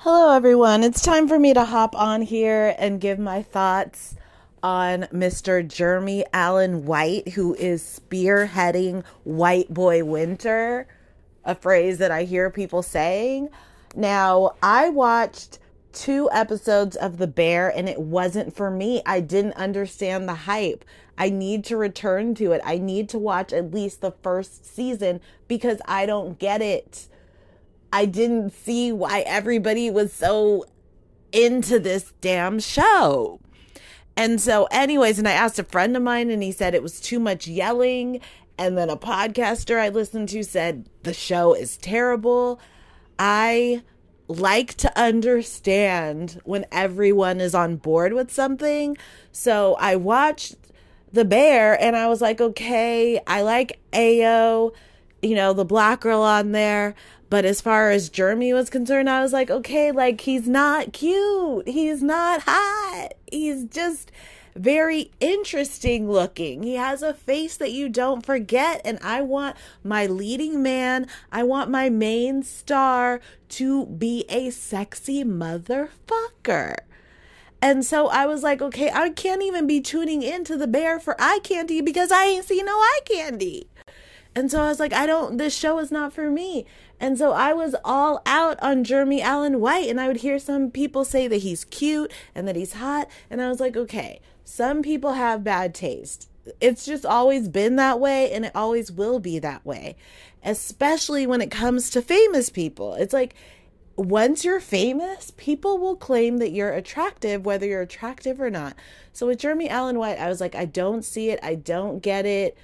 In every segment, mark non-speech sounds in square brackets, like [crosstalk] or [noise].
Hello, everyone. It's time for me to hop on here and give my thoughts on Mr. Jeremy Allen White, who is spearheading White Boy Winter, a phrase that I hear people saying. Now, I watched two episodes of The Bear and it wasn't for me. I didn't understand the hype. I need to return to it. I need to watch at least the first season because I don't get it. I didn't see why everybody was so into this damn show. And so, anyways, and I asked a friend of mine, and he said it was too much yelling. And then a podcaster I listened to said the show is terrible. I like to understand when everyone is on board with something. So I watched The Bear and I was like, okay, I like Ayo, you know, the black girl on there. But as far as Jeremy was concerned, I was like, okay, like he's not cute. He's not hot. He's just very interesting looking. He has a face that you don't forget. And I want my leading man, I want my main star to be a sexy motherfucker. And so I was like, okay, I can't even be tuning into the bear for eye candy because I ain't seen no eye candy. And so I was like, I don't, this show is not for me. And so I was all out on Jeremy Allen White. And I would hear some people say that he's cute and that he's hot. And I was like, okay, some people have bad taste. It's just always been that way and it always will be that way, especially when it comes to famous people. It's like, once you're famous, people will claim that you're attractive, whether you're attractive or not. So with Jeremy Allen White, I was like, I don't see it. I don't get it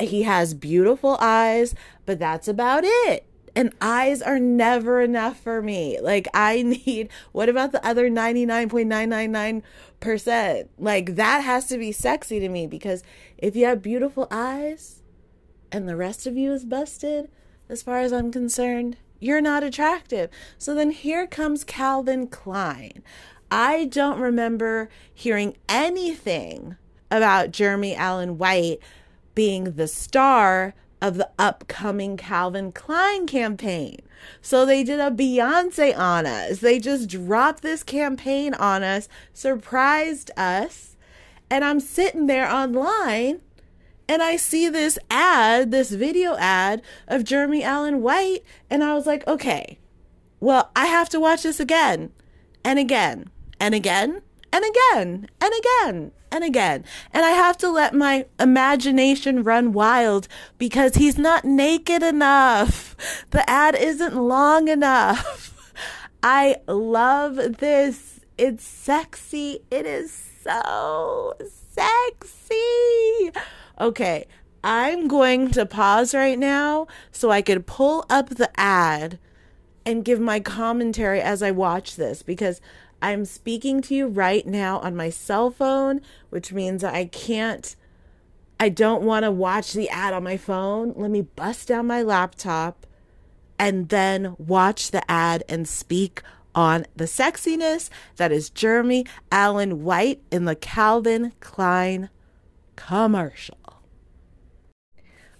he has beautiful eyes, but that's about it. And eyes are never enough for me. Like, I [laughs] need, what about the other 99.999%? Like, that has to be sexy to me because if you have beautiful eyes and the rest of you is busted, as far as I'm concerned, you're not attractive. So then here comes Calvin Klein. I don't remember hearing anything about Jeremy Allen White being the star of the upcoming Calvin Klein campaign. So they did a Beyonce on us. They just dropped this campaign on us, surprised us. And I'm sitting there online and I see this ad, this video ad of Jeremy Allen White. And I was like, okay, well, I have to watch this again and again and again and again and again and again. And I have to let my imagination run wild because he's not naked enough. The ad isn't long enough. [laughs] I love this. It's sexy. It is so sexy. Okay, I'm going to pause right now so I could pull up the ad and give my commentary as I watch this because I'm speaking to you right now on my cell phone, which means I can't, I don't want to watch the ad on my phone. Let me bust down my laptop and then watch the ad and speak on the sexiness that is Jeremy Allen White in the Calvin Klein commercial.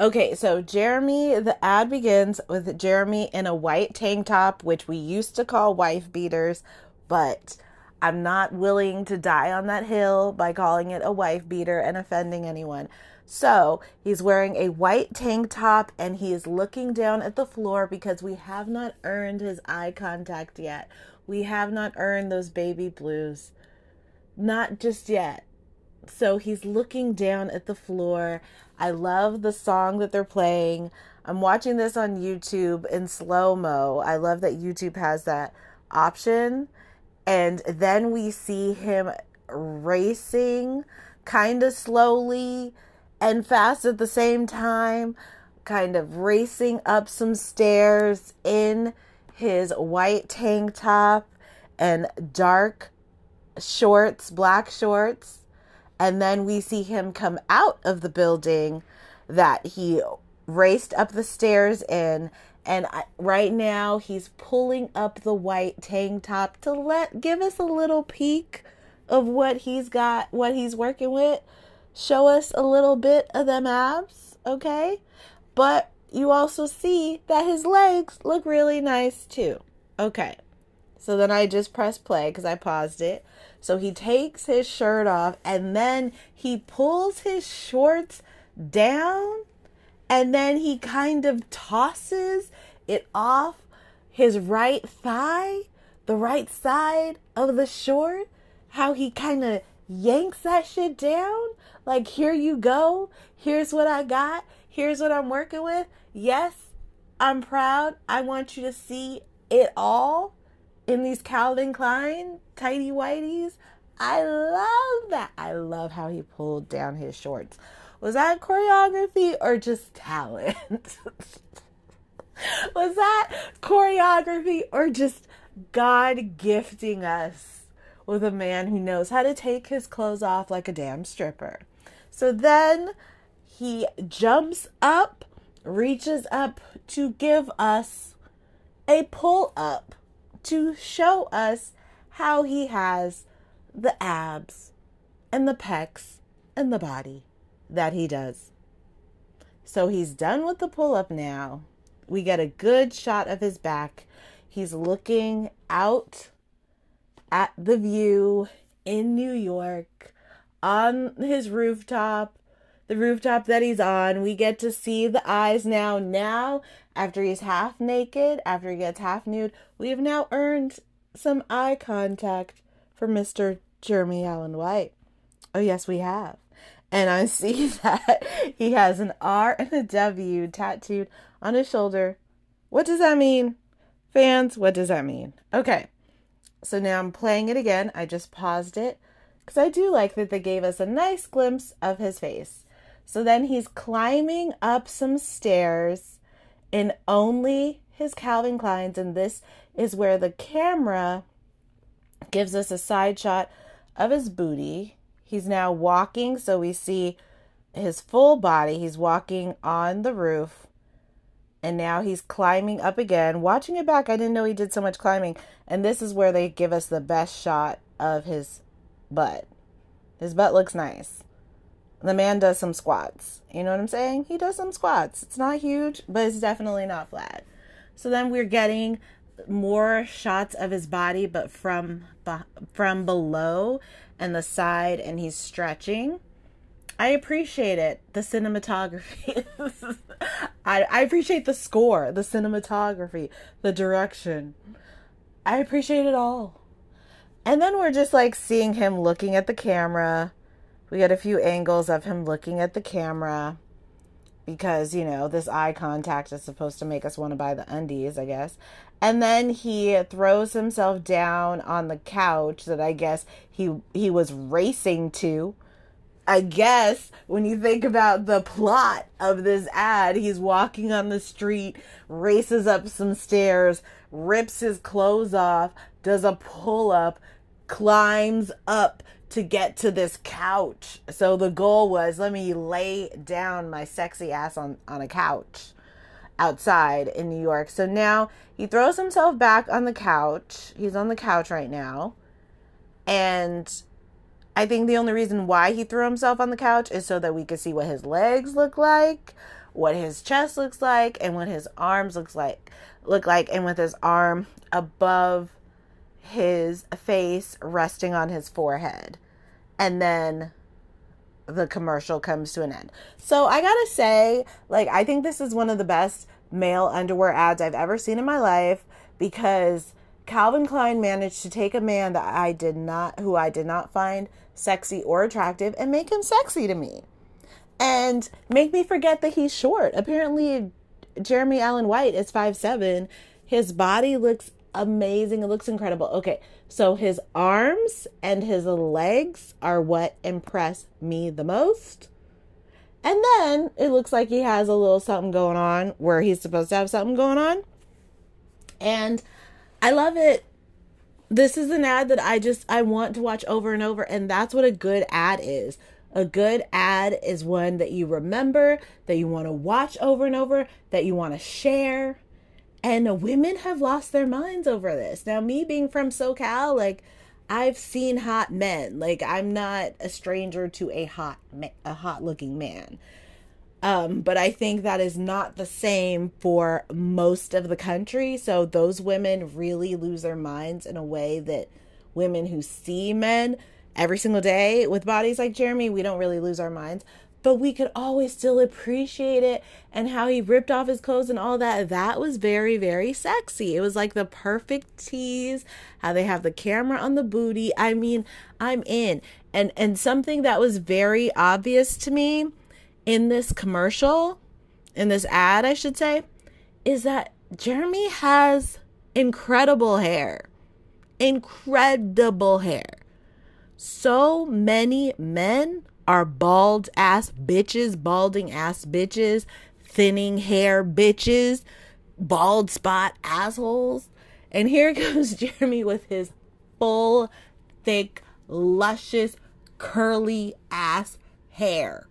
Okay, so Jeremy, the ad begins with Jeremy in a white tank top, which we used to call wife beaters but I'm not willing to die on that hill by calling it a wife beater and offending anyone. So he's wearing a white tank top and he is looking down at the floor because we have not earned his eye contact yet. We have not earned those baby blues. Not just yet. So he's looking down at the floor. I love the song that they're playing. I'm watching this on YouTube in slow mo. I love that YouTube has that option and then we see him racing kind of slowly and fast at the same time, kind of racing up some stairs in his white tank top and dark shorts, black shorts. And then we see him come out of the building that he raced up the stairs in and I, right now he's pulling up the white tank top to let give us a little peek of what he's got, what he's working with. Show us a little bit of them abs, okay? But you also see that his legs look really nice too. Okay. So then I just press play because I paused it. So he takes his shirt off and then he pulls his shorts down and then he kind of tosses it off his right thigh, the right side of the short. How he kind of yanks that shit down. Like, here you go. Here's what I got. Here's what I'm working with. Yes, I'm proud. I want you to see it all in these Calvin Klein tidy whities. I love that. I love how he pulled down his shorts. Was that choreography or just talent? [laughs] Was that choreography or just God gifting us with a man who knows how to take his clothes off like a damn stripper? So then he jumps up, reaches up to give us a pull up to show us how he has the abs and the pecs and the body that he does. So he's done with the pull up now. We get a good shot of his back. He's looking out at the view in New York on his rooftop, the rooftop that he's on. We get to see the eyes now. Now, after he's half naked, after he gets half nude, we have now earned some eye contact for Mr. Jeremy Allen White. Oh, yes, we have and I see [laughs] that he has an R and a W tattooed on his shoulder. What does that mean? Fans, what does that mean? Okay, so now I'm playing it again. I just paused it because I do like that they gave us a nice glimpse of his face. So then he's climbing up some stairs in only his Calvin Kleins, and this is where the camera gives us a side shot of his booty He's now walking, so we see his full body. He's walking on the roof. And now he's climbing up again. Watching it back, I didn't know he did so much climbing. And this is where they give us the best shot of his butt. His butt looks nice. The man does some squats. You know what I'm saying? He does some squats. It's not huge, but it's definitely not flat. So then we're getting more shots of his body, but from from below and the side, and he's stretching. I appreciate it. The cinematography. [laughs] I, I appreciate the score, the cinematography, the direction. I appreciate it all. And then we're just like seeing him looking at the camera. We get a few angles of him looking at the camera because, you know, this eye contact is supposed to make us want to buy the undies, I guess. And then he throws himself down on the couch that I guess he he was racing to. I guess when you think about the plot of this ad, he's walking on the street, races up some stairs, rips his clothes off, does a pull up, climbs up to get to this couch. So the goal was let me lay down my sexy ass on, on a couch outside in New York. So now he throws himself back on the couch. He's on the couch right now. And I think the only reason why he threw himself on the couch is so that we could see what his legs look like, what his chest looks like, and what his arms looks like look like and with his arm above his face resting on his forehead. And then the commercial comes to an end. So I gotta say, like, I think this is one of the best male underwear ads I've ever seen in my life because Calvin Klein managed to take a man that I did not, who I did not find sexy or attractive, and make him sexy to me. And make me forget that he's short. Apparently, Jeremy Allen White is five seven. His body looks amazing. It looks incredible. Okay, so his arms and his legs are what impress me the most. And then it looks like he has a little something going on where he's supposed to have something going on. And I love it. This is an ad that I just I want to watch over and over and that's what a good ad is. A good ad is one that you remember, that you want to watch over and over, that you want to share. And women have lost their minds over this. Now, me being from SoCal, like I've seen hot men. Like I'm not a stranger to a hot ma- a hot looking man. Um, but I think that is not the same for most of the country. So those women really lose their minds in a way that women who see men every single day with bodies like Jeremy, we don't really lose our minds. But we could always still appreciate it and how he ripped off his clothes and all that. That was very, very sexy. It was like the perfect tease, how they have the camera on the booty. I mean, I'm in. And and something that was very obvious to me in this commercial, in this ad, I should say, is that Jeremy has incredible hair. Incredible hair. So many men are bald ass bitches, balding ass bitches, thinning hair bitches, bald spot assholes. And here [laughs] comes Jeremy with his full, thick, luscious, curly ass hair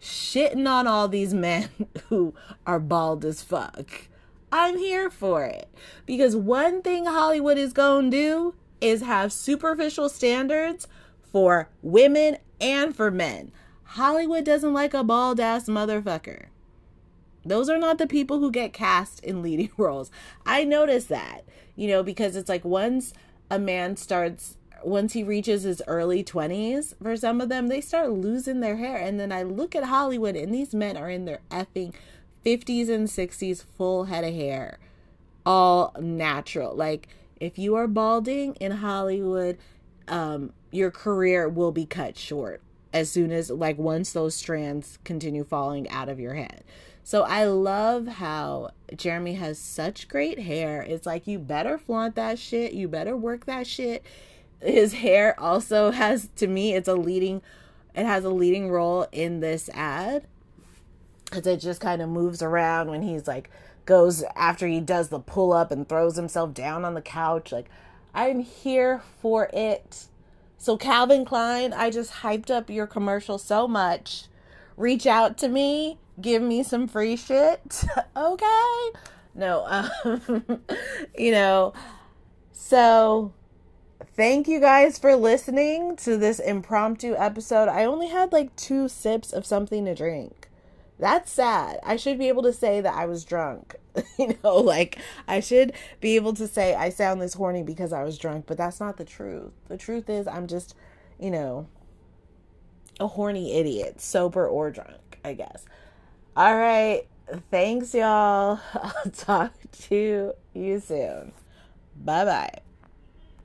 shitting on all these men [laughs] who are bald as fuck. I'm here for it. Because one thing Hollywood is going to do is have superficial standards for women and for men. Hollywood doesn't like a bald ass motherfucker. Those are not the people who get cast in leading [laughs] roles. I notice that, you know, because it's like once a man starts once he reaches his early 20s, for some of them, they start losing their hair. And then I look at Hollywood, and these men are in their effing 50s and 60s, full head of hair, all natural. Like, if you are balding in Hollywood, um, your career will be cut short as soon as, like, once those strands continue falling out of your head. So I love how Jeremy has such great hair. It's like you better flaunt that shit. You better work that shit his hair also has to me it's a leading it has a leading role in this ad because it just kind of moves around when he's like goes after he does the pull up and throws himself down on the couch like i'm here for it so calvin klein i just hyped up your commercial so much reach out to me give me some free shit [laughs] okay no um [laughs] you know so thank you guys for listening to this impromptu episode. I only had like two sips of something to drink. That's sad. I should be able to say that I was drunk. [laughs] you know, like I should be able to say I sound this horny because I was drunk, but that's not the truth. The truth is I'm just, you know, a horny idiot, sober or drunk, I guess. All right. Thanks, y'all. [laughs] I'll talk to you soon. Bye bye.